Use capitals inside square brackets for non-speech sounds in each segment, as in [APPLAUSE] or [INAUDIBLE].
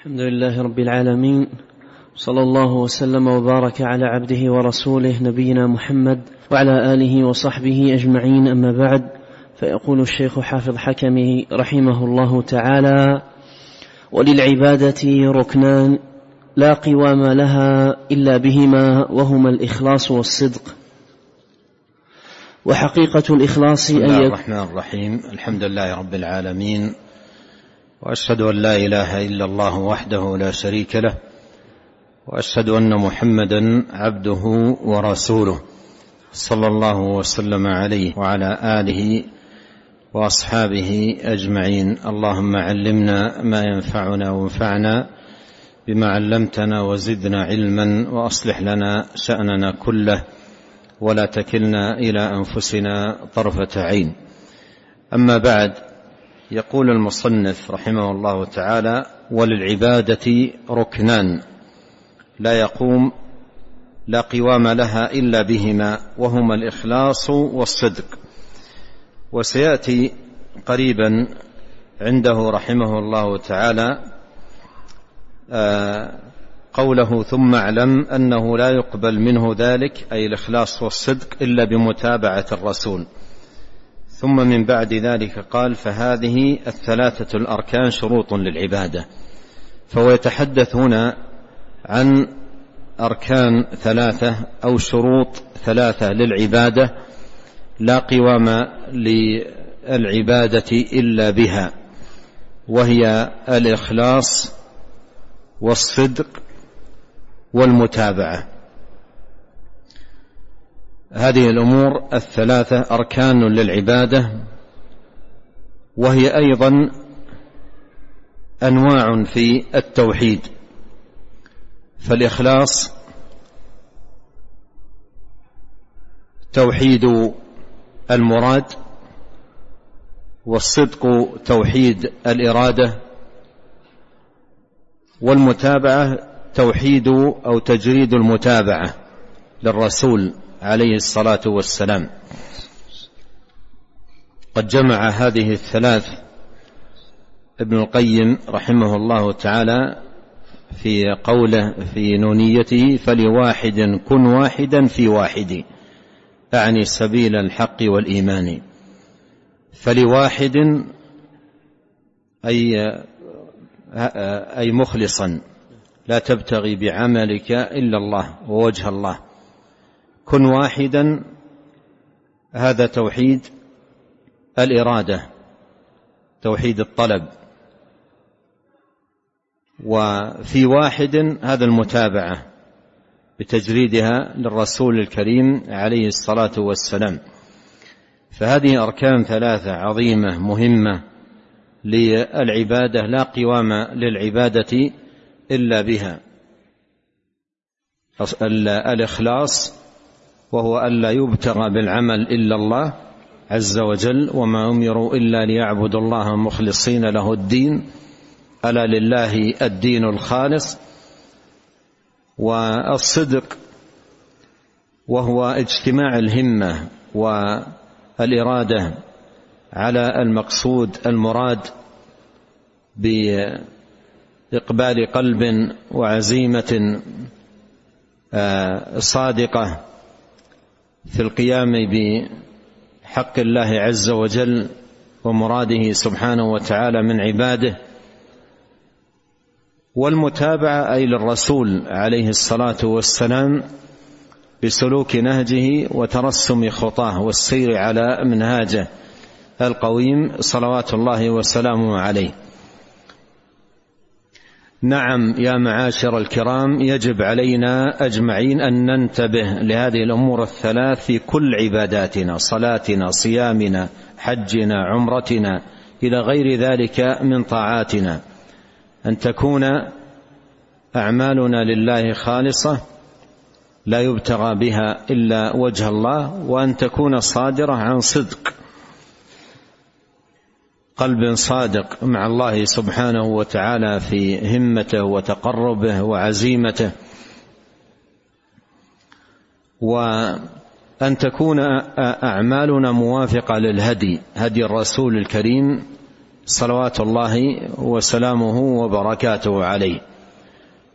الحمد لله رب العالمين صلى الله وسلم وبارك على عبده ورسوله نبينا محمد وعلى آله وصحبه أجمعين أما بعد فيقول الشيخ حافظ حكمه رحمه الله تعالى وللعبادة ركنان لا قوام لها إلا بهما وهما الإخلاص والصدق. وحقيقة الإخلاص بسم أن الله الرحمن الرحيم الحمد لله رب العالمين وأشهد أن لا إله إلا الله وحده لا شريك له وأشهد أن محمدا عبده ورسوله صلى الله وسلم عليه وعلى آله وأصحابه أجمعين. اللهم علمنا ما ينفعنا وانفعنا بما علمتنا وزدنا علما وأصلح لنا شأننا كله ولا تكلنا إلى أنفسنا طرفة عين. أما بعد يقول المصنف رحمه الله تعالى وللعبادة ركنان لا يقوم لا قوام لها إلا بهما وهما الإخلاص والصدق. وسيأتي قريبا عنده رحمه الله تعالى آه قوله ثم اعلم أنه لا يقبل منه ذلك أي الإخلاص والصدق إلا بمتابعة الرسول. ثم من بعد ذلك قال فهذه الثلاثة الأركان شروط للعبادة. فهو يتحدث هنا عن أركان ثلاثة أو شروط ثلاثة للعبادة لا قوام للعبادة إلا بها وهي الإخلاص والصدق والمتابعة. هذه الأمور الثلاثة أركان للعبادة وهي أيضا أنواع في التوحيد فالإخلاص توحيد المراد والصدق توحيد الإرادة والمتابعة توحيد أو تجريد المتابعة للرسول. عليه الصلاة والسلام. قد جمع هذه الثلاث ابن القيم رحمه الله تعالى في قوله في نونيته فلواحد كن واحدا في واحد أعني سبيل الحق والإيمان. فلواحد أي أي مخلصا لا تبتغي بعملك إلا الله ووجه الله. كن واحدا هذا توحيد الإرادة توحيد الطلب. وفي واحد هذا المتابعة بتجريدها للرسول الكريم عليه الصلاة والسلام. فهذه أركان ثلاثة عظيمة مهمة للعبادة لا قوام للعبادة إلا بها. الإخلاص وهو ألا يبتغى بالعمل إلا الله عز وجل وما أمروا إلا ليعبدوا الله مخلصين له الدين. ألا لله الدين الخالص والصدق وهو اجتماع الهمة والإرادة على المقصود المراد بإقبال قلب وعزيمة صادقة. في القيام بحق الله عز وجل ومراده سبحانه وتعالى من عباده والمتابعة أي للرسول عليه الصلاة والسلام بسلوك نهجه وترسم خطاه والسير على منهاجه القويم صلوات الله وسلامه عليه. نعم يا معاشر الكرام يجب علينا أجمعين أن ننتبه لهذه الأمور الثلاث في كل عباداتنا صلاتنا صيامنا حجنا عمرتنا إلى غير ذلك من طاعاتنا. أن تكون أعمالنا لله خالصة لا يبتغى بها إلا وجه الله وأن تكون صادرة عن صدق. قلب صادق مع الله سبحانه وتعالى في همته وتقربه وعزيمته. وأن تكون أعمالنا موافقة للهدي هدي الرسول الكريم صلوات الله وسلامه وبركاته عليه.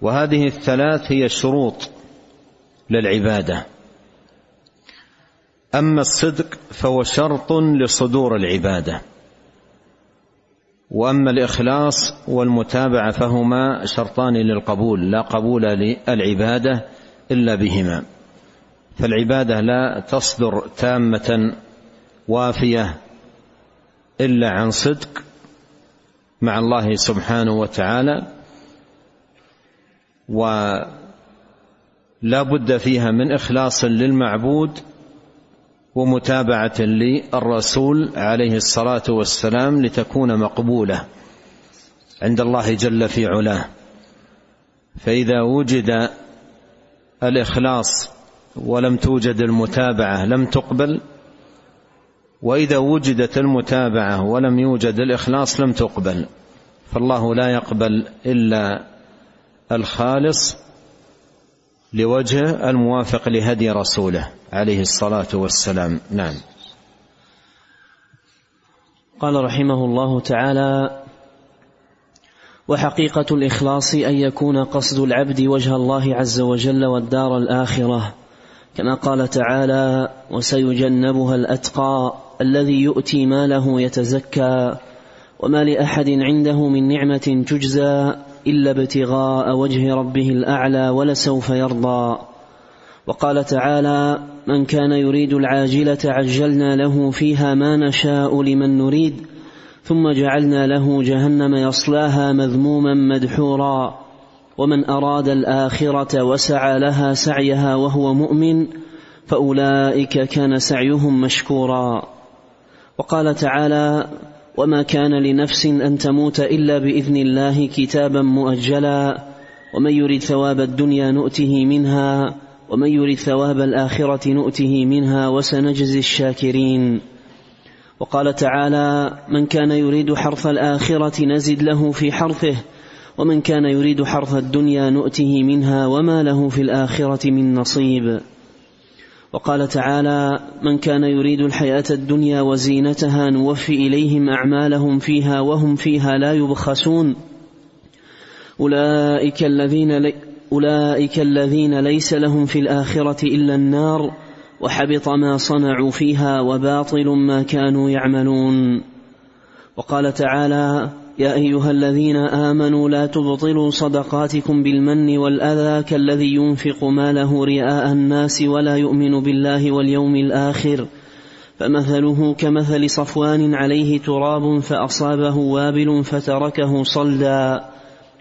وهذه الثلاث هي الشروط للعبادة. أما الصدق فهو شرط لصدور العبادة. وأما الإخلاص والمتابعة فهما شرطان للقبول لا قبول للعبادة إلا بهما. فالعبادة لا تصدر تامة وافية إلا عن صدق مع الله سبحانه وتعالى ولا بد فيها من إخلاص للمعبود ومتابعة للرسول عليه الصلاة والسلام لتكون مقبولة عند الله جل في علاه. فإذا وجد الإخلاص ولم توجد المتابعة لم تقبل وإذا وجدت المتابعة ولم يوجد الإخلاص لم تقبل فالله لا يقبل إلا الخالص لوجه الموافق لهدي رسوله عليه الصلاة والسلام. نعم. قال رحمه الله تعالى وحقيقة الإخلاص أن يكون قصد العبد وجه الله عز وجل والدار الآخرة كما قال تعالى وسيجنبها الأتقى الذي يؤتي ماله يتزكى وما لأحد عنده من نعمة تجزى إلا ابتغاء وجه ربه الأعلى ولسوف يرضى. وقال تعالى من كان يريد العاجلة عجلنا له فيها ما نشاء لمن نريد ثم جعلنا له جهنم يصلاها مذموما مدحورا. ومن أراد الآخرة وسعى لها سعيها وهو مؤمن فأولئك كان سعيهم مشكورا. وقال تعالى وما كان لنفس ان تموت الا باذن الله كتابا مؤجلا ومن يرد ثواب الدنيا نؤته منها ومن يرد ثواب الاخره نؤته منها وسنجزي الشاكرين. وقال تعالى من كان يريد حرث الآخرة نزد له في حرثه ومن كان يريد حرث الدنيا نؤته منها وما له في الآخرة من نصيب. وقال تعالى من كان يريد الحياة الدنيا وزينتها نوفي إليهم أعمالهم فيها وهم فيها لا يبخسون. أولئك الذين أولئك الذين ليس لهم في الآخرة إلا النار وحبط ما صنعوا فيها وباطل ما كانوا يعملون. وقال تعالى يا أيها الذين آمنوا لا تبطلوا صدقاتكم بالمن والأذى كالذي ينفق ماله رئاء الناس ولا يؤمن بالله واليوم الآخر. فمثله كمثل صفوان عليه تراب فأصابه وابل فتركه صلدا.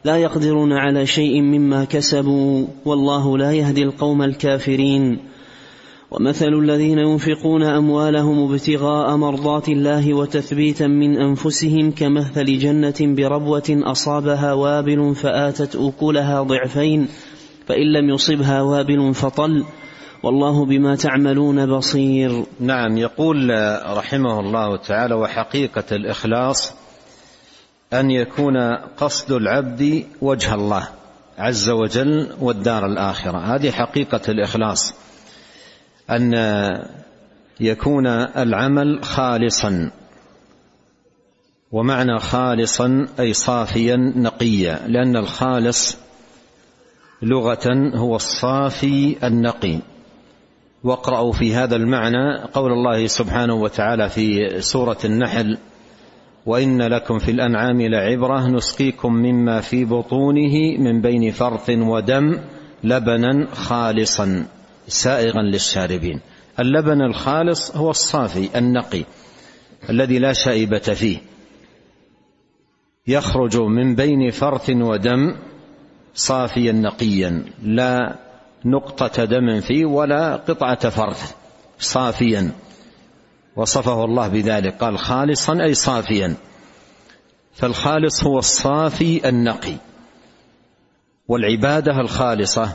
لا يقدرون على شيء مما كسبوا والله لا يهدي القوم الكافرين. ومثل الذين ينفقون أموالهم ابتغاء مرضات الله وتثبيتا من أنفسهم كمثل جنة بربوة أصابها وابل فآتت أكلها ضعفين فإن لم يصبها وابل فطل. والله بما تعملون بصير. نعم يقول رحمه الله تعالى وحقيقة الإخلاص أن يكون قصد العبد وجه الله عز وجل والدار الآخرة. هذه حقيقة الإخلاص. أن يكون العمل خالصا ومعنى خالصا أي صافيا نقيا لأن الخالص لغة هو الصافي النقي. واقرأوا في هذا المعنى قول الله سبحانه وتعالى في سورة النحل وإن لكم في الأنعام لعبرة نسقيكم مما في بطونه من بين فرث ودم لبنا خالصا. سائغا للشاربين اللبن الخالص هو الصافي النقي الذي لا شائبة فيه. يخرج من بين فرث ودم صافيا نقيا لا نقطة دم فيه ولا قطعة فرث صافيا. وصفه الله بذلك قال خالصا أي صافيا. فالخالص هو الصافي النقي. والعبادة الخالصة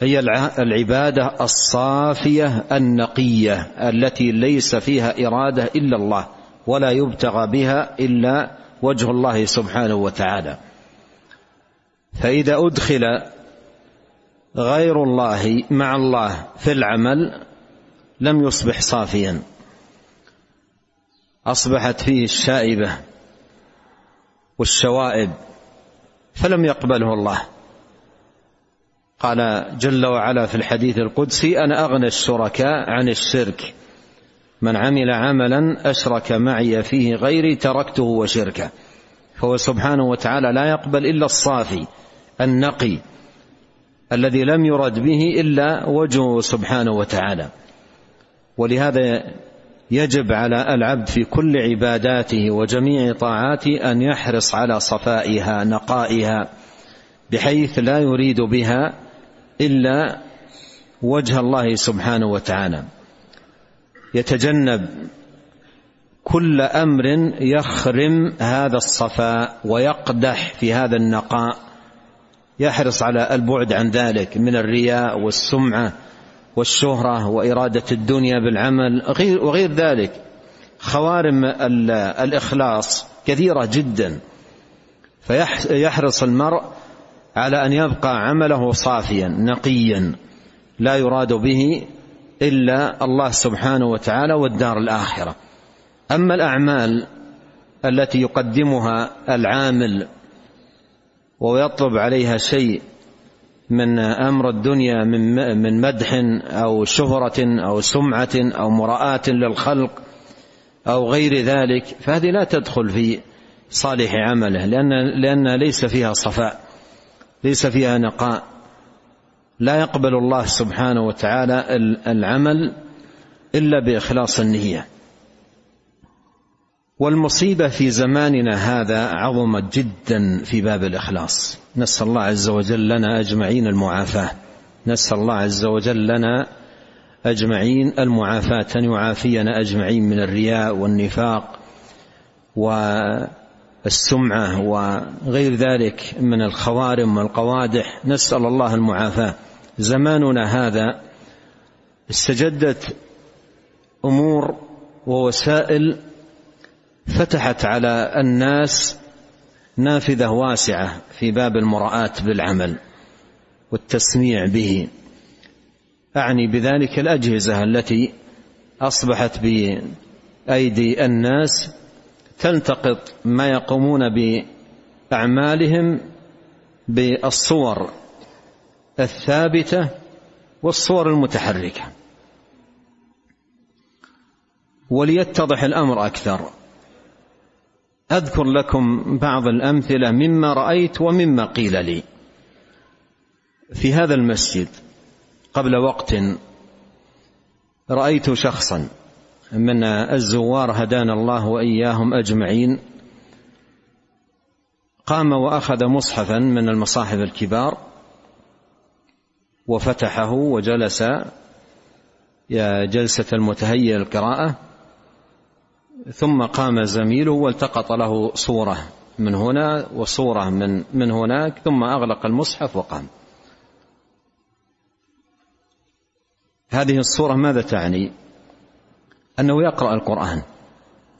هي العبادة الصافية النقية التي ليس فيها إرادة إلا الله ولا يبتغى بها إلا وجه الله سبحانه وتعالى. فإذا أدخل غير الله مع الله في العمل لم يصبح صافيا. أصبحت فيه الشائبة والشوائب فلم يقبله الله. قال جل وعلا في الحديث القدسي أنا أغنى الشركاء عن الشرك. من عمل عملا أشرك معي فيه غيري تركته وشركه. فهو سبحانه وتعالى لا يقبل إلا الصافي النقي الذي لم يرد به إلا وجهه سبحانه وتعالى. ولهذا يجب على العبد في كل عباداته وجميع طاعاته أن يحرص على صفائها نقائها بحيث لا يريد بها إلا وجه الله سبحانه وتعالى. يتجنب كل أمر يخرم هذا الصفاء ويقدح في هذا النقاء. يحرص على البعد عن ذلك من الرياء والسمعة والشهرة وإرادة الدنيا بالعمل وغير ذلك. خوارم الإخلاص كثيرة جدا. فيحرص المرء على أن يبقى عمله صافيا نقيا لا يراد به إلا الله سبحانه وتعالى والدار الآخرة. أما الأعمال التي يقدمها العامل ويطلب عليها شيء من أمر الدنيا من من مدح أو شهرة أو سمعة أو مراءة للخلق أو غير ذلك فهذه لا تدخل في صالح عمله لأن لأن ليس فيها صفاء. ليس فيها نقاء. لا يقبل الله سبحانه وتعالى العمل إلا بإخلاص النية. والمصيبة في زماننا هذا عظمت جدا في باب الإخلاص. نسأل الله عز وجل لنا أجمعين المعافاة. نسأل الله عز وجل لنا أجمعين المعافاة. أن يعافينا أجمعين من الرياء والنفاق. والسمعه وغير ذلك من الخوارم والقوادح. نسأل الله المعافاة. زماننا هذا استجدت أمور ووسائل فتحت على الناس نافذة واسعة في باب المراءاه بالعمل والتسميع به. أعني بذلك الأجهزة التي أصبحت بأيدي الناس تلتقط ما يقومون بأعمالهم بالصور الثابتة والصور المتحركة. وليتضح الأمر أكثر. أذكر لكم بعض الأمثلة مما رأيت ومما قيل لي. في هذا المسجد قبل وقت رأيت شخصا من الزوار هدانا الله وإياهم أجمعين قام وأخذ مصحفا من المصاحف الكبار وفتحه وجلس جلسة المتهيئ للقراءة ثم قام زميله والتقط له صورة من هنا وصورة من من هناك ثم أغلق المصحف وقام. هذه الصورة ماذا تعني؟ أنه يقرأ القرآن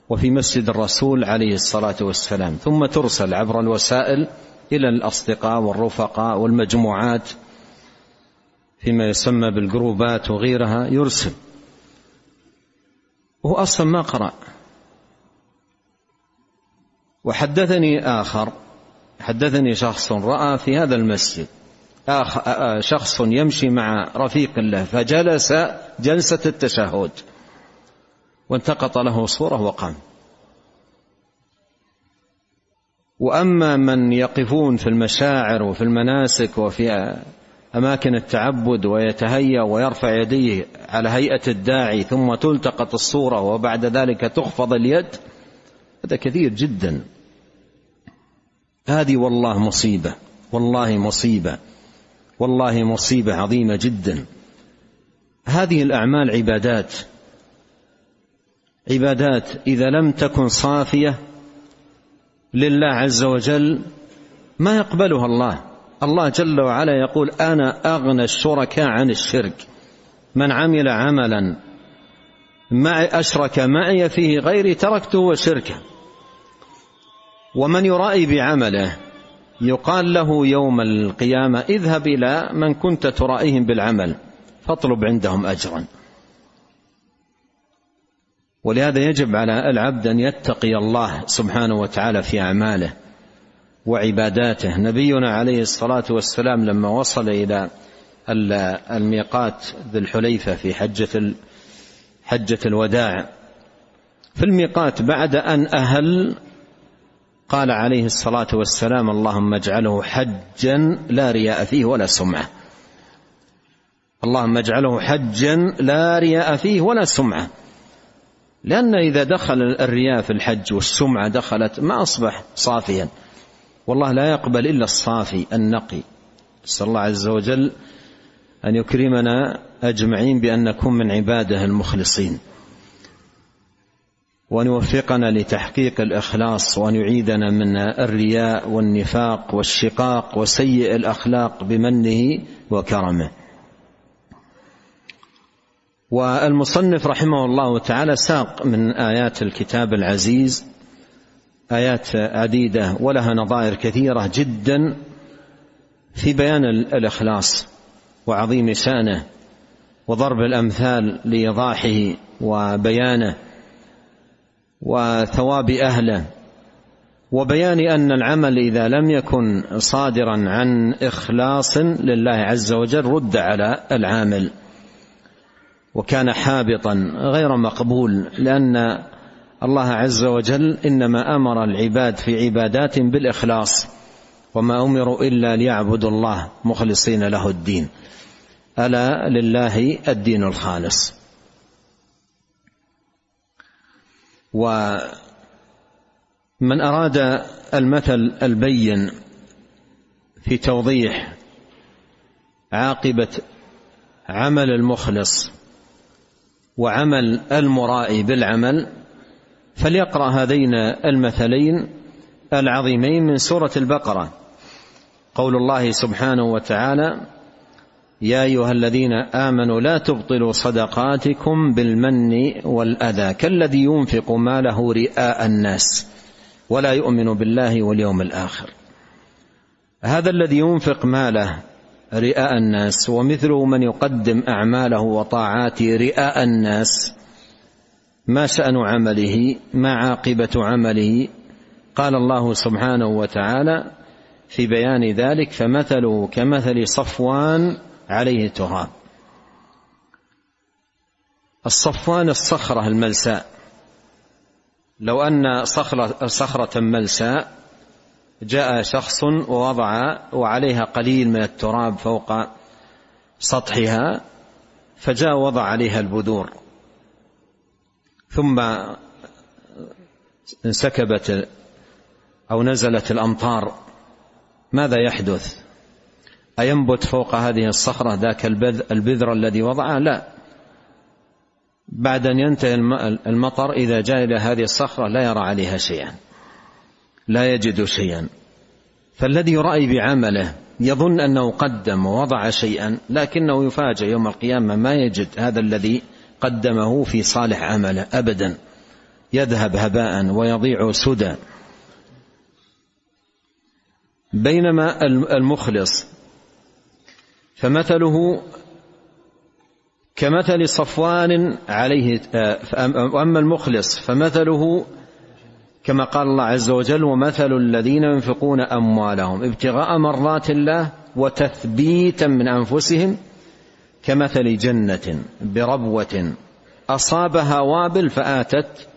وفي مسجد الرسول عليه الصلاة والسلام ثم ترسل عبر الوسائل إلى الأصدقاء والرفقاء والمجموعات فيما يسمى بالجروبات وغيرها يرسل. هو أصلا ما قرأ. وحدثني آخر حدثني شخص رأى في هذا المسجد شخص يمشي مع رفيق له فجلس جلسة التشهد. وانتقط له صورة وقام. وأما من يقفون في المشاعر وفي المناسك وفي أماكن التعبد ويتهيأ ويرفع يديه على هيئة الداعي ثم تلتقط الصورة وبعد ذلك تخفض اليد هذا كثير جدا. هذه والله مصيبة والله مصيبة والله مصيبة عظيمة جدا. هذه الأعمال عبادات. عبادات إذا لم تكن صافية لله عز وجل ما يقبلها الله. الله جل وعلا يقول أنا أغنى الشركاء عن الشرك. من عمل عملا معي أشرك معي فيه غيري تركته وشركه. ومن يرائي بعمله يقال له يوم القيامة اذهب إلى من كنت ترائيهم بالعمل فاطلب عندهم أجرا. ولهذا يجب على العبد أن يتقي الله سبحانه وتعالى في أعماله وعباداته. نبينا عليه الصلاة والسلام لما وصل إلى الميقات ذي الحليفة في حجة حجة الوداع. في الميقات بعد أن أهل قال عليه الصلاة والسلام اللهم اجعله حجا لا رياء فيه ولا سمعة. اللهم اجعله حجا لا رياء فيه ولا سمعة. لأن إذا دخل الرياء في الحج والسمعة دخلت ما أصبح صافيا. والله لا يقبل إلا الصافي النقي. نسأل الله عز وجل أن يكرمنا أجمعين بأن نكون من عباده المخلصين. وأن يوفقنا لتحقيق الإخلاص وأن يعيدنا من الرياء والنفاق والشقاق وسيء الأخلاق بمنه وكرمه. والمصنف رحمه الله تعالى ساق من آيات الكتاب العزيز آيات عديدة ولها نظائر كثيرة جدا في بيان الإخلاص وعظيم شأنه وضرب الأمثال لإيضاحه وبيانه وثواب أهله وبيان أن العمل إذا لم يكن صادرا عن إخلاص لله عز وجل رد على العامل. وكان حابطا غير مقبول لأن الله عز وجل إنما أمر العباد في عبادات بالإخلاص وما أمروا إلا ليعبدوا الله مخلصين له الدين. ألا لله الدين الخالص. ومن أراد المثل البين في توضيح عاقبة عمل المخلص وعمل المرائي بالعمل فليقرأ هذين المثلين العظيمين من سورة البقرة. قول الله سبحانه وتعالى يا أيها الذين آمنوا لا تبطلوا صدقاتكم بالمن والأذى كالذي ينفق ماله رئاء الناس ولا يؤمن بالله واليوم الآخر. هذا الذي ينفق ماله رئاء الناس ومثله من يقدم أعماله وطاعاته رئاء الناس ما شأن عمله ما عاقبة عمله. قال الله سبحانه وتعالى في بيان ذلك فمثله كمثل صفوان عليه تراب الصفوان الصخرة الملساء. لو أن صخرة, صخرة ملساء جاء شخص ووضع وعليها قليل من التراب فوق سطحها فجاء وضع عليها البذور. ثم انسكبت أو نزلت الأمطار. ماذا يحدث؟ أينبت فوق هذه الصخرة ذاك البذر الذي وضعه؟ لا. بعد أن ينتهي المطر إذا جاء إلى هذه الصخرة لا يرى عليها شيئا. لا يجد شيئا. فالذي يرأي بعمله يظن أنه قدم ووضع شيئا لكنه يفاجأ يوم القيامة ما يجد هذا الذي قدمه في صالح عمله أبدا. يذهب هباء ويضيع سدى. بينما المخلص فمثله كمثل صفوان عليه واما المخلص فمثله كما قال الله عز وجل ومثل الذين ينفقون أموالهم. ابتغاء مرضات الله وتثبيتا من أنفسهم كمثل جنة بربوة أصابها وابل فآتت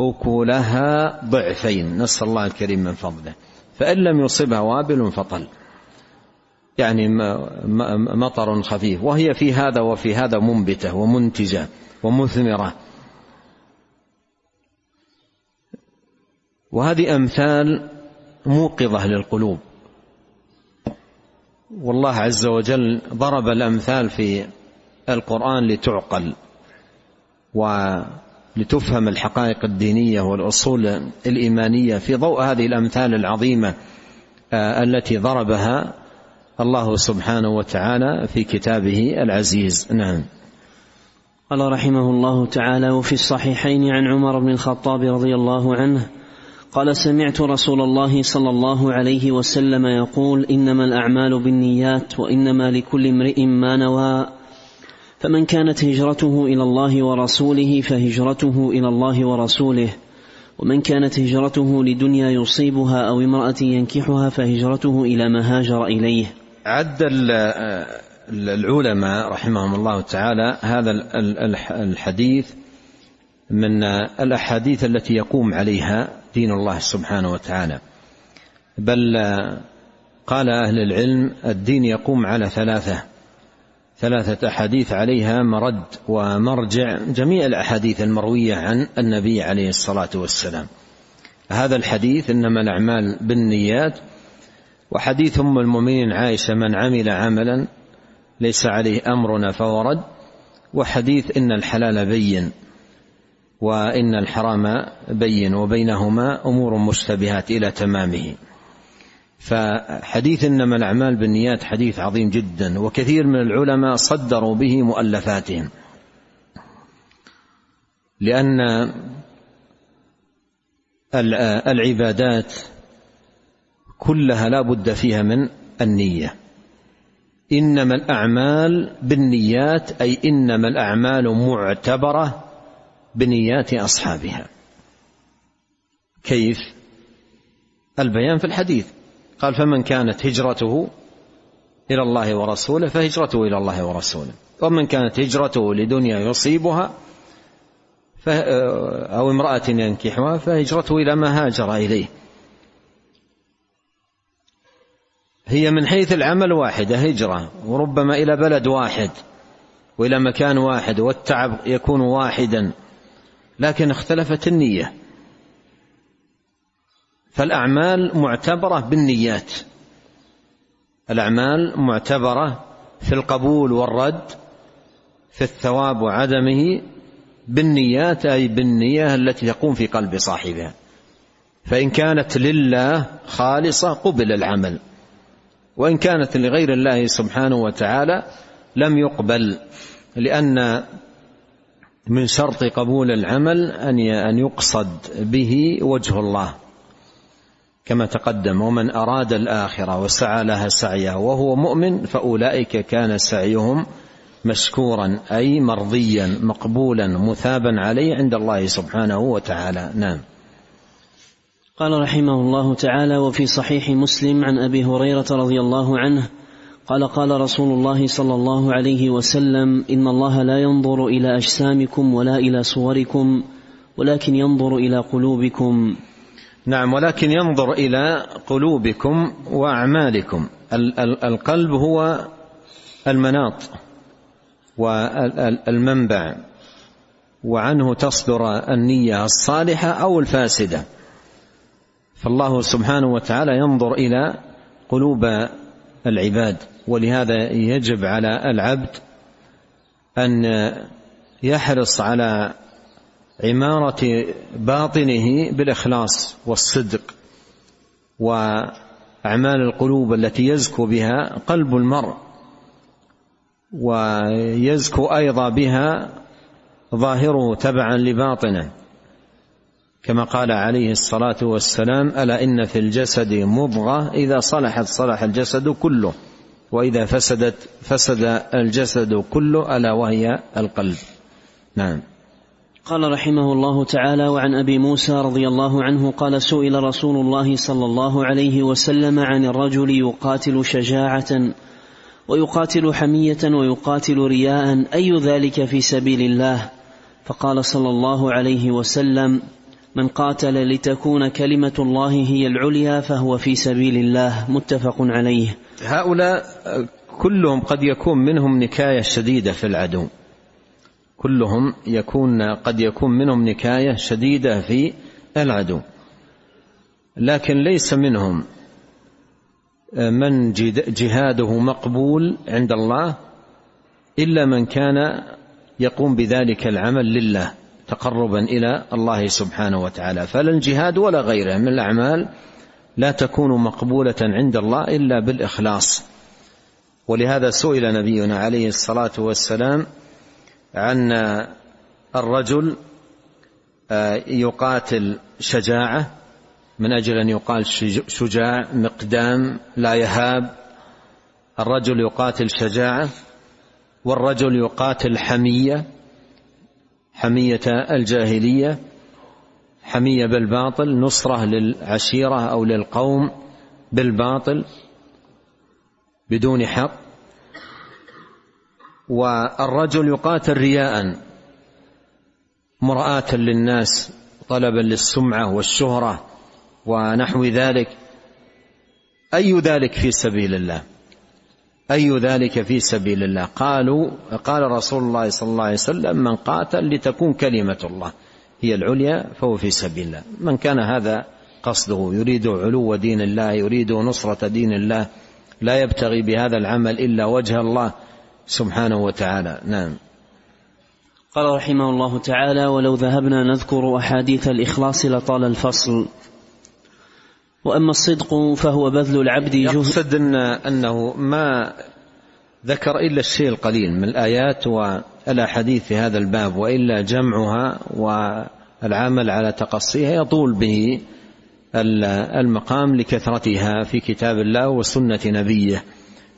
أكلها ضعفين. نسأل الله الكريم من فضله. فإن لم يصبها وابل فطل. يعني مطر خفيف. وهي في هذا وفي هذا منبتة ومنتجة ومثمرة. وهذه أمثال موقظة للقلوب. والله عز وجل ضرب الأمثال في القرآن لتعقل ولتفهم الحقائق الدينية والأصول الإيمانية في ضوء هذه الأمثال العظيمة آه، التي ضربها الله سبحانه وتعالى في كتابه العزيز. نعم. قال رحمه الله تعالى وفي الصحيحين عن عمر بن الخطاب رضي الله عنه قال سمعت رسول الله صلى الله عليه وسلم يقول إنما الأعمال بالنيات وإنما لكل امرئ ما نوى. فمن كانت هجرته إلى الله ورسوله فهجرته إلى الله ورسوله. ومن كانت هجرته لدنيا يصيبها أو امرأة ينكحها فهجرته إلى ما هاجر إليه. عد العلماء رحمهم الله تعالى هذا الحديث من الأحاديث التي يقوم عليها دين الله سبحانه وتعالى. بل قال أهل العلم الدين يقوم على ثلاثة. ثلاثة أحاديث عليها مرد ومرجع جميع الأحاديث المروية عن النبي عليه الصلاة والسلام. هذا الحديث إنما الأعمال بالنيات وحديث أم المؤمنين عائشة من عمل عملا ليس عليه أمرنا فورد وحديث إن الحلال بين. وإن الحرام بين وبينهما أمور مشتبهات إلى تمامه. فحديث إنما الأعمال بالنيات حديث عظيم جدا وكثير من العلماء صدروا به مؤلفاتهم. لأن العبادات كلها لا بد فيها من النية. إنما الأعمال بالنيات أي إنما الأعمال معتبرة بنيات أصحابها. كيف؟ البيان في الحديث. قال فمن كانت هجرته إلى الله ورسوله فهجرته إلى الله ورسوله. ومن كانت هجرته لدنيا يصيبها أو امرأة ينكحها فهجرته إلى ما هاجر إليه. هي من حيث العمل واحدة هجرة وربما إلى بلد واحد وإلى مكان واحد والتعب يكون واحدا. لكن اختلفت النية. فالأعمال معتبرة بالنيات. الأعمال معتبرة في القبول والرد في الثواب وعدمه بالنيات أي بالنية التي تقوم في قلب صاحبها. فإن كانت لله خالصة قبل العمل. وإن كانت لغير الله سبحانه وتعالى لم يقبل لأن من شرط قبول العمل أن يقصد به وجه الله كما تقدم ومن أراد الآخرة وسعى لها سعيها وهو مؤمن فأولئك كان سعيهم مشكورا أي مرضيا مقبولا مثابا عليه عند الله سبحانه وتعالى. نعم. قال رحمه الله تعالى وفي صحيح مسلم عن أبي هريرة رضي الله عنه قال قال رسول الله صلى الله عليه وسلم إن الله لا ينظر إلى أجسامكم ولا إلى صوركم ولكن ينظر إلى قلوبكم. نعم ولكن ينظر إلى قلوبكم وأعمالكم. القلب هو المناط والمنبع وعنه تصدر النية الصالحة أو الفاسدة. فالله سبحانه وتعالى ينظر إلى قلوب العباد. ولهذا يجب على العبد أن يحرص على عمارة باطنه بالإخلاص والصدق وأعمال القلوب التي يزكو بها قلب المرء ويزكو أيضا بها ظاهره تبعا لباطنه. كما قال عليه الصلاة والسلام ألا إن في الجسد مضغة إذا صلحت صلح الجسد كله. وإذا فسدت فسد الجسد كله ألا وهي القلب. نعم. قال رحمه الله تعالى وعن أبي موسى رضي الله عنه قال سئل رسول الله صلى الله عليه وسلم عن الرجل يقاتل شجاعة ويقاتل حمية ويقاتل رياء أي ذلك في سبيل الله؟ فقال صلى الله عليه وسلم من قاتل لتكون كلمة الله هي العليا فهو في سبيل الله متفق عليه. هؤلاء كلهم قد يكون منهم نكاية شديدة في العدو. كلهم يكون قد يكون منهم نكاية شديدة في العدو. لكن ليس منهم من جهاده مقبول عند الله إلا من كان يقوم بذلك العمل لله. تقربا إلى الله سبحانه وتعالى. فلا الجهاد ولا غيره من الأعمال لا تكون مقبولة عند الله إلا بالإخلاص. ولهذا سئل نبينا عليه الصلاة والسلام عن الرجل آه، يقاتل شجاعة من أجل أن يقال شجاع مقدام لا يهاب. الرجل يقاتل شجاعة والرجل يقاتل حمية. حمية الجاهلية حمية بالباطل نصرة للعشيرة أو للقوم بالباطل بدون حق. والرجل يقاتل رياء مرآة للناس طلبا للسمعة والشهرة ونحو ذلك. أي ذلك في سبيل الله؟ أي ذلك في سبيل الله؟ قالوا قال رسول الله صلى الله عليه وسلم من قاتل لتكون كلمة الله. هي العليا فهو في سبيل الله. من كان هذا قصده؟ يريد علو دين الله يريد نصرة دين الله. لا يبتغي بهذا العمل إلا وجه الله سبحانه وتعالى. نعم. قال رحمه الله تعالى ولو ذهبنا نذكر أحاديث الإخلاص لطال الفصل. وأما الصدق فهو بذل العبد يقصد إن أنه ما ذكر إلا الشيء القليل من الآيات والأحاديث في هذا الباب وإلا جمعها والعمل على تقصيها يطول به المقام لكثرتها في كتاب الله وسنة نبيه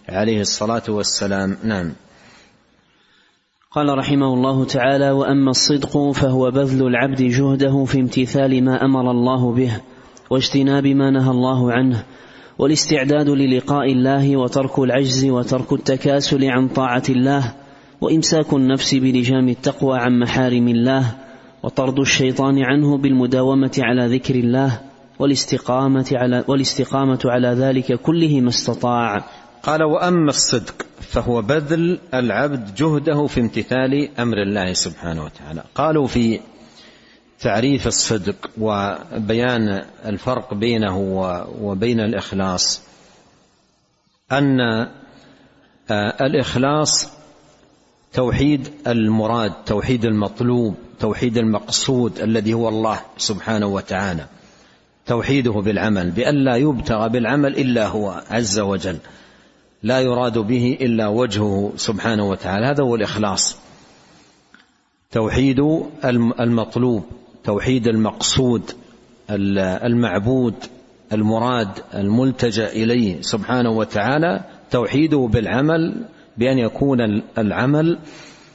عليه الصلاة والسلام. نعم. قال رحمه الله تعالى وأما الصدق فهو بذل العبد جهده في امتثال ما أمر الله به. واجتناب ما نهى الله عنه والاستعداد للقاء الله وترك العجز وترك التكاسل عن طاعة الله وإمساك النفس بلجام التقوى عن محارم الله وطرد الشيطان عنه بالمداومة على ذكر الله والاستقامة على والاستقامة على ذلك كله ما استطاع. قال وأما الصدق فهو بذل العبد جهده في امتثال أمر الله سبحانه وتعالى. قالوا في تعريف الصدق وبيان الفرق بينه وبين الإخلاص. أن آه، الإخلاص توحيد المراد توحيد المطلوب توحيد المقصود الذي هو الله سبحانه وتعالى. توحيده بالعمل بأن لا يبتغى بالعمل إلا هو عز وجل. لا يراد به إلا وجهه سبحانه وتعالى. هذا هو الإخلاص. توحيد المطلوب. توحيد المقصود المعبود المراد الملتجأ إليه سبحانه وتعالى توحيده بالعمل بأن يكون العمل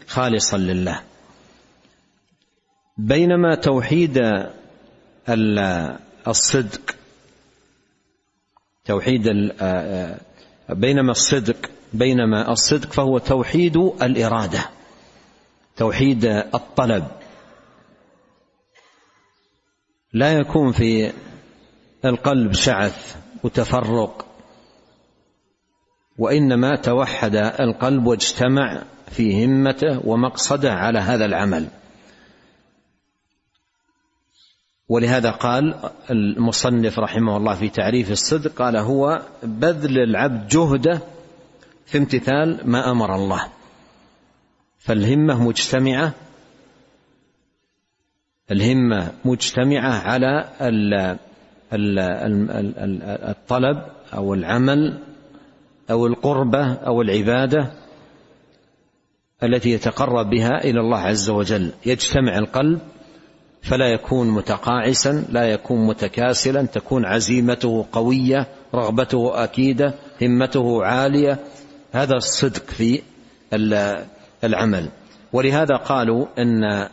خالصا لله. بينما توحيد الصدق توحيد بينما الصدق بينما الصدق فهو توحيد الإرادة توحيد الطلب. لا يكون في القلب شعث وتفرق وإنما توحد القلب واجتمع في همته ومقصده على هذا العمل. ولهذا قال المصنف رحمه الله في تعريف الصدق قال هو بذل العبد جهده في امتثال ما أمر الله. فالهمة مجتمعة الهمة مجتمعة على الطلب أو العمل أو القربة أو العبادة التي يتقرب بها إلى الله عز وجل. يجتمع القلب فلا يكون متقاعسا لا يكون متكاسلا تكون عزيمته قوية رغبته أكيدة همته عالية. هذا الصدق في العمل. ولهذا قالوا إن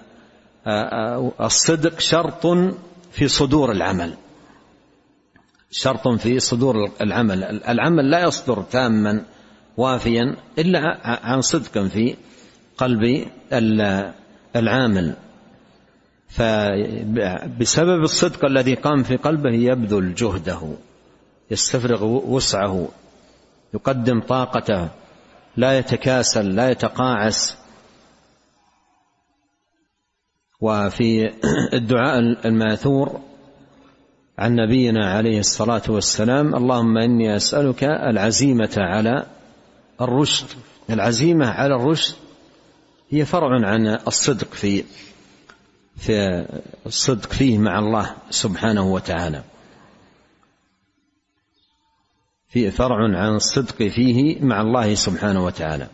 الصدق شرط في صدور العمل. شرط في صدور العمل. العمل لا يصدر تاما وافيا إلا عن صدق في قلب العامل. فبسبب الصدق الذي قام في قلبه يبذل جهده يستفرغ وسعه يقدم طاقته لا يتكاسل لا يتقاعس وفي [CLEARS THROAT] الدعاء الماثور عن نبينا عليه الصلاة والسلام اللهم إني أسألك العزيمة على الرشد. العزيمة على الرشد هي فرع عن الصدق في في الصدق فيه مع الله سبحانه وتعالى. في فرع عن الصدق فيه مع الله سبحانه وتعالى.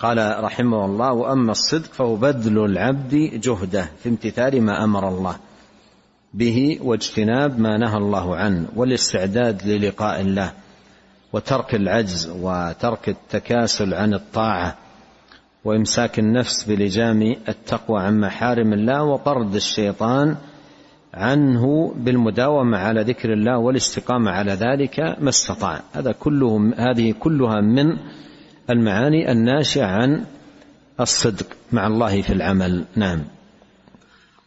قال رحمه الله وأما الصدق فهو بذل العبد جهده في امتثال ما أمر الله به واجتناب ما نهى الله عنه والاستعداد للقاء الله وترك العجز وترك التكاسل عن الطاعة وإمساك النفس بلجام التقوى عن محارم الله وطرد الشيطان عنه بالمداومة على ذكر الله والاستقامة على ذلك ما استطاع. هذا كله هذه كلها من المعاني الناشئة عن الصدق مع الله في العمل. نعم.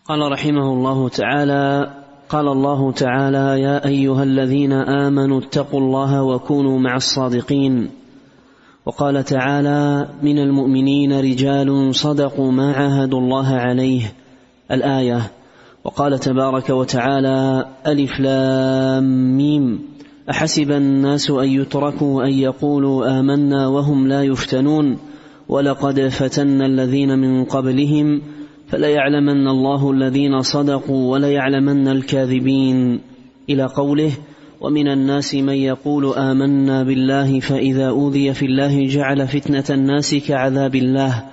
قال رحمه الله تعالى قال الله تعالى يا أيها الذين آمنوا اتقوا الله وكونوا مع الصادقين. وقال تعالى من المؤمنين رجال صدقوا ما عاهدوا الله عليه. الآية وقال تبارك وتعالى ألف لام ميم. أحسب الناس أن يتركوا أن يقولوا آمنا وهم لا يفتنون ولقد فتنا الذين من قبلهم فليعلمن الله الذين صدقوا وليعلمن الكاذبين. إلى قوله ومن الناس من يقول آمنا بالله فإذا أوذي في الله جعل فتنة الناس كعذاب الله.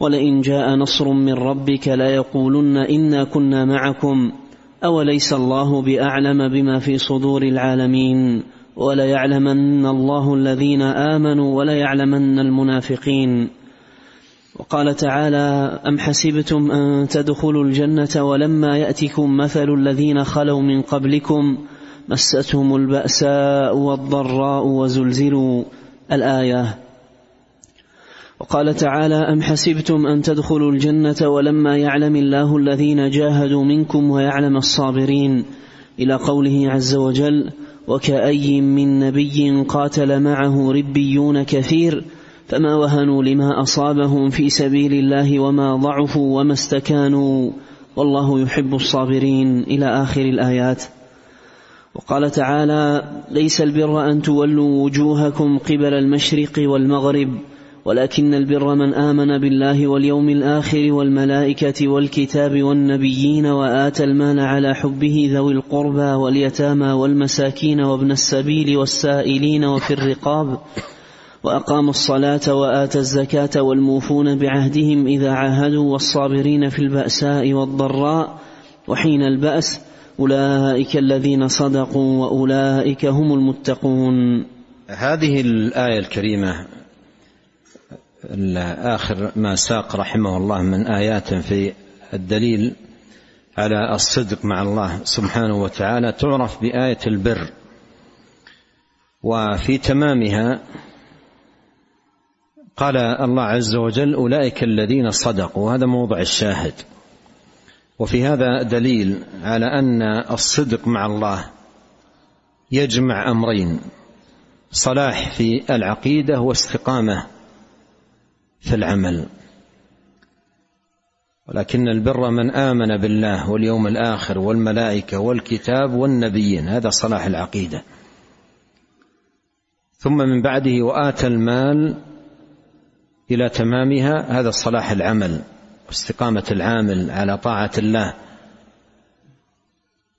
ولئن جاء نصر من ربك ليقولن إنا كنا معكم. أوليس الله بأعلم بما في صدور العالمين وليعلمن الله الذين آمنوا وليعلمن المنافقين. وقال تعالى أم حسبتم أن تدخلوا الجنة ولما يأتكم مثل الذين خلوا من قبلكم مستهم البأساء والضراء وزلزلوا؟ الآية وقال تعالى ام حسبتم ان تدخلوا الجنه ولما يعلم الله الذين جاهدوا منكم ويعلم الصابرين إلى قوله عز وجل وكأي من نبي قاتل معه ربيون كثير فما وهنوا لما اصابهم في سبيل الله وما ضعفوا وما استكانوا والله يحب الصابرين إلى اخر الايات. وقال تعالى ليس البر أن تولوا وجوهكم قبل المشرق والمغرب ولكن البر من آمن بالله واليوم الآخر والملائكة والكتاب والنبيين وآتى المال على حبه ذوي القربى واليتامى والمساكين وابن السبيل والسائلين وفي الرقاب واقام الصلاة وآتى الزكاة والموفون بعهدهم إذا عاهدوا والصابرين في البأساء والضراء وحين البأس أولئك الذين صدقوا وأولئك هم المتقون. هذه الآية الكريمة آخر ما ساق رحمه الله من آيات في الدليل على الصدق مع الله سبحانه وتعالى تعرف بآية البر وفي تمامها قال الله عز وجل أولئك الذين صدقوا. وهذا موضع الشاهد. وفي هذا دليل على أن الصدق مع الله يجمع أمرين صلاح في العقيدة واستقامة في العمل. ولكن البر من آمن بالله واليوم الآخر والملائكة والكتاب والنبيين هذا صلاح العقيدة. ثم من بعده وآتى المال إلى تمامها هذا صلاح العمل واستقامة العامل على طاعة الله.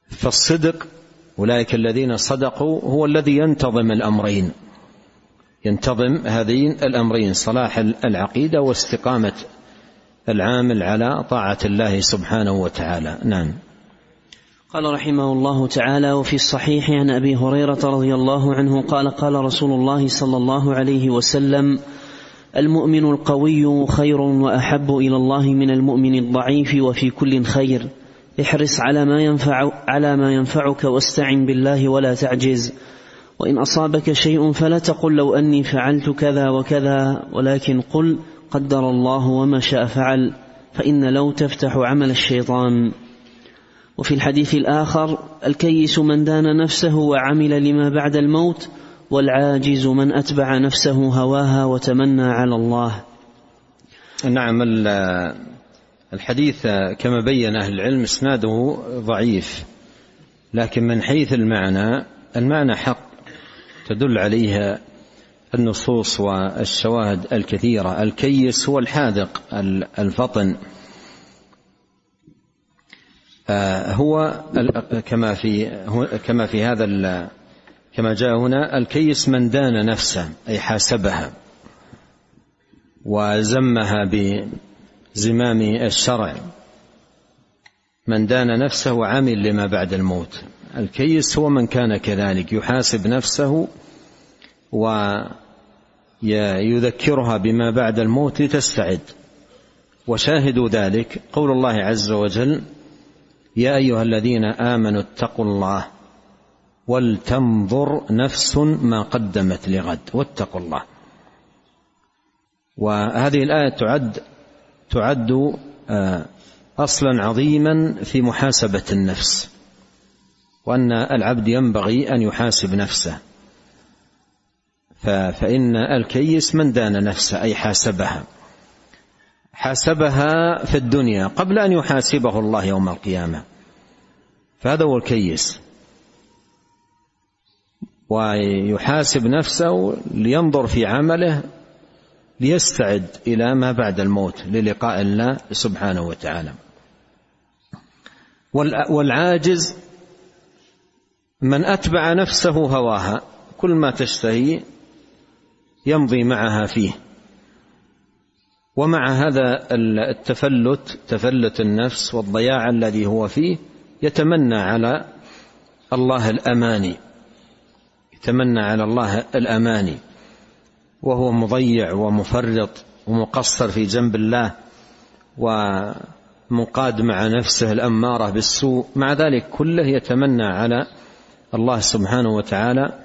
فالصدق أولئك الذين صدقوا هو الذي ينتظم الأمرين. ينتظم هذين الأمرين صلاح العقيدة واستقامة العامل على طاعة الله سبحانه وتعالى. نعم. قال رحمه الله تعالى وفي الصحيح عن أبي هريرة رضي الله عنه قال قال رسول الله صلى الله عليه وسلم المؤمن القوي خير وأحب إلى الله من المؤمن الضعيف وفي كل خير. احرص على ما ينفع على ما ينفعك واستعن بالله ولا تعجز. وإن أصابك شيء فلا تقل لو أني فعلت كذا وكذا ولكن قل قدر الله وما شاء فعل فإن لو تفتح عمل الشيطان. وفي الحديث الآخر الكيس من دان نفسه وعمل لما بعد الموت والعاجز من أتبع نفسه هواها وتمنى على الله. نعم الحديث كما بين أهل العلم إسناده ضعيف لكن من حيث المعنى المعنى حق. تدل عليها النصوص والشواهد الكثيرة. الكيس هو الحاذق الفطن. آه، هو كما في كما في هذا كما جاء هنا الكيس من دان نفسه أي حاسبها وزمها بزمام الشرع. من دان نفسه وعمل لما بعد الموت. الكيس هو من كان كذلك يحاسب نفسه ويذكرها بما بعد الموت لتستعد. وشاهد ذلك قول الله عز وجل يا أيها الذين آمنوا اتقوا الله ولتنظر نفس ما قدمت لغد واتقوا الله. وهذه الآية تعد تعد آه، أصلا عظيما في محاسبة النفس. وأن العبد ينبغي أن يحاسب نفسه. فإن الكيس من دان نفسه أي حاسبها. حاسبها في الدنيا قبل أن يحاسبه الله يوم القيامة. فهذا هو الكيس. ويحاسب نفسه لينظر في عمله ليستعد إلى ما بعد الموت للقاء الله سبحانه وتعالى. والعاجز من أتبع نفسه هواها كل ما تشتهي يمضي معها فيه. ومع هذا التفلت تفلت النفس والضياع الذي هو فيه يتمنى على الله الأماني. يتمنى على الله الأماني. وهو مضيع ومفرط ومقصر في جنب الله ومنقاد مع نفسه الأمارة بالسوء. مع ذلك كله يتمنى على الله سبحانه وتعالى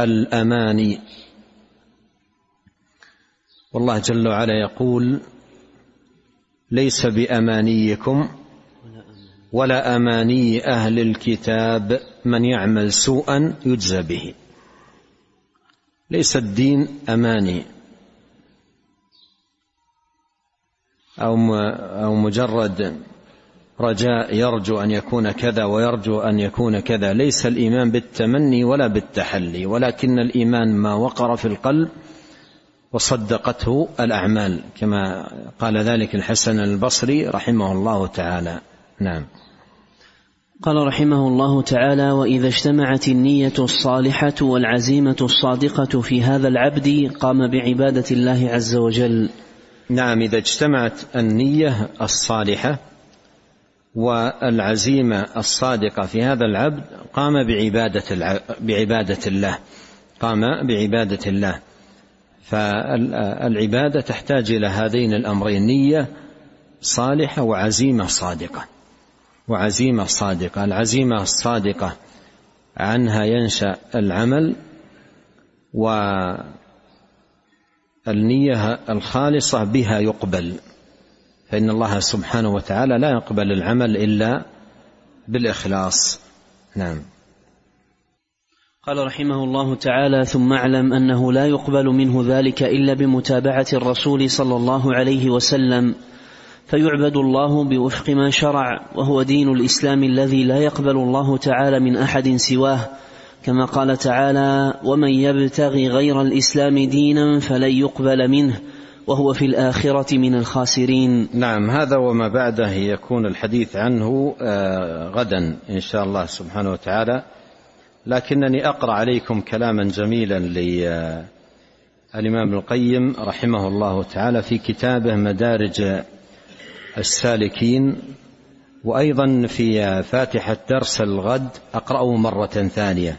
الأماني. والله جل وعلا يقول ليس بأمانيكم ولا أماني أهل الكتاب من يعمل سوءا يجزى به. ليس الدين أماني. أو مجرد رجاء يرجو أن يكون كذا ويرجو أن يكون كذا. ليس الإيمان بالتمني ولا بالتحلي ولكن الإيمان ما وقر في القلب وصدقته الأعمال كما قال ذلك الحسن البصري رحمه الله تعالى. نعم. قال رحمه الله تعالى وإذا اجتمعت النية الصالحة والعزيمة الصادقة في هذا العبد قام بعبادة الله عز وجل. نعم إذا اجتمعت النية الصالحة والعزيمة الصادقة في هذا العبد قام بعبادة بعبادة الله. قام بعبادة الله. فالعبادة تحتاج إلى هذين الأمرين نية صالحة وعزيمة صادقة. وعزيمة صادقة. العزيمة الصادقة عنها ينشأ العمل والنية الخالصة بها يقبل. فإن الله سبحانه وتعالى لا يقبل العمل إلا بالإخلاص. نعم. قال رحمه الله تعالى ثم اعلم أنه لا يقبل منه ذلك إلا بمتابعة الرسول صلى الله عليه وسلم فيعبد الله بوفق ما شرع وهو دين الإسلام الذي لا يقبل الله تعالى من أحد سواه كما قال تعالى ومن يبتغي غير الإسلام دينا فلن يقبل منه وهو في الآخرة من الخاسرين. نعم هذا وما بعده يكون الحديث عنه آه، غدا إن شاء الله سبحانه وتعالى. لكنني أقرأ عليكم كلاما جميلا للامام ابن القيم رحمه الله تعالى في كتابه مدارج السالكين وأيضا في فاتحة درس الغد أقرأه مرة ثانية.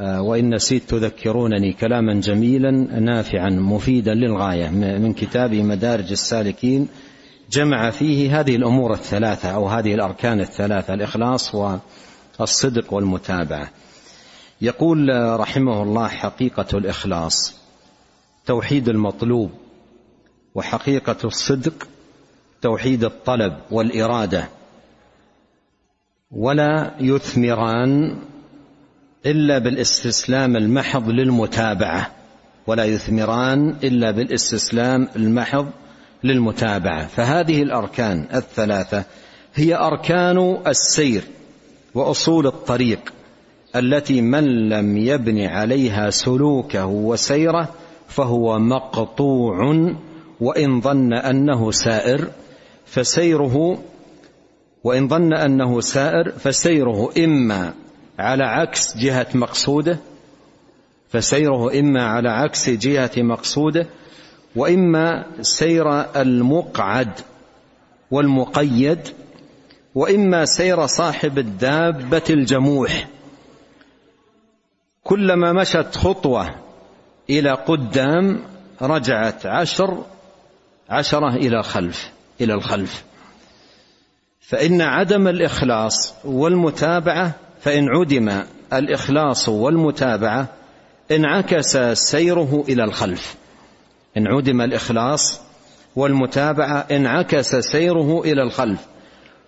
وإن نسيت تذكرونني كلاما جميلا نافعا مفيدا للغاية. من كتاب مدارج السالكين جمع فيه هذه الأمور الثلاثة أو هذه الأركان الثلاثة الإخلاص والصدق والمتابعة. يقول رحمه الله حقيقة الإخلاص توحيد المطلوب وحقيقة الصدق توحيد الطلب والإرادة. ولا يثمران إلا بالاستسلام المحض للمتابعة ولا يثمران إلا بالاستسلام المحض للمتابعة. فهذه الأركان الثلاثة هي أركان السير وأصول الطريق التي من لم يبن عليها سلوكه وسيره فهو مقطوع وإن ظن أنه سائر فسيره وإن ظن أنه سائر فسيره إما على عكس جهة مقصوده فسيره إما على عكس جهة مقصوده وإما سير المقعد والمقيد وإما سير صاحب الدابة الجموح. كلما مشت خطوة إلى قدام رجعت عشر عشرة إلى خلف إلى الخلف. فإن عدم الإخلاص والمتابعة فإن عدم الإخلاص والمتابعة انعكس سيره إلى الخلف. إن عدم الإخلاص والمتابعة انعكس سيره إلى الخلف.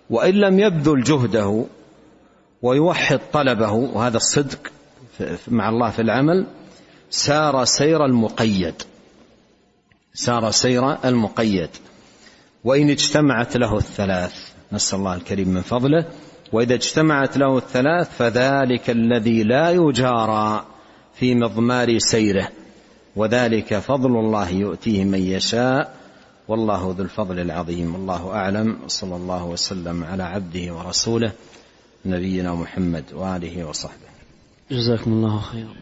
وإن لم يبذل جهده ويوحد طلبه وهذا الصدق مع الله في العمل سار سير المقيد. سار سير المقيد. وإن اجتمعت له الثلاث نسأل الله الكريم من فضله. وإذا اجتمعت له الثلاث فذلك الذي لا يجارى في مضمار سيره وذلك فضل الله يؤتيه من يشاء والله ذو الفضل العظيم. الله أعلم. صلى الله وسلم على عبده ورسوله نبينا محمد وآله وصحبه. جزاكم الله خيرا.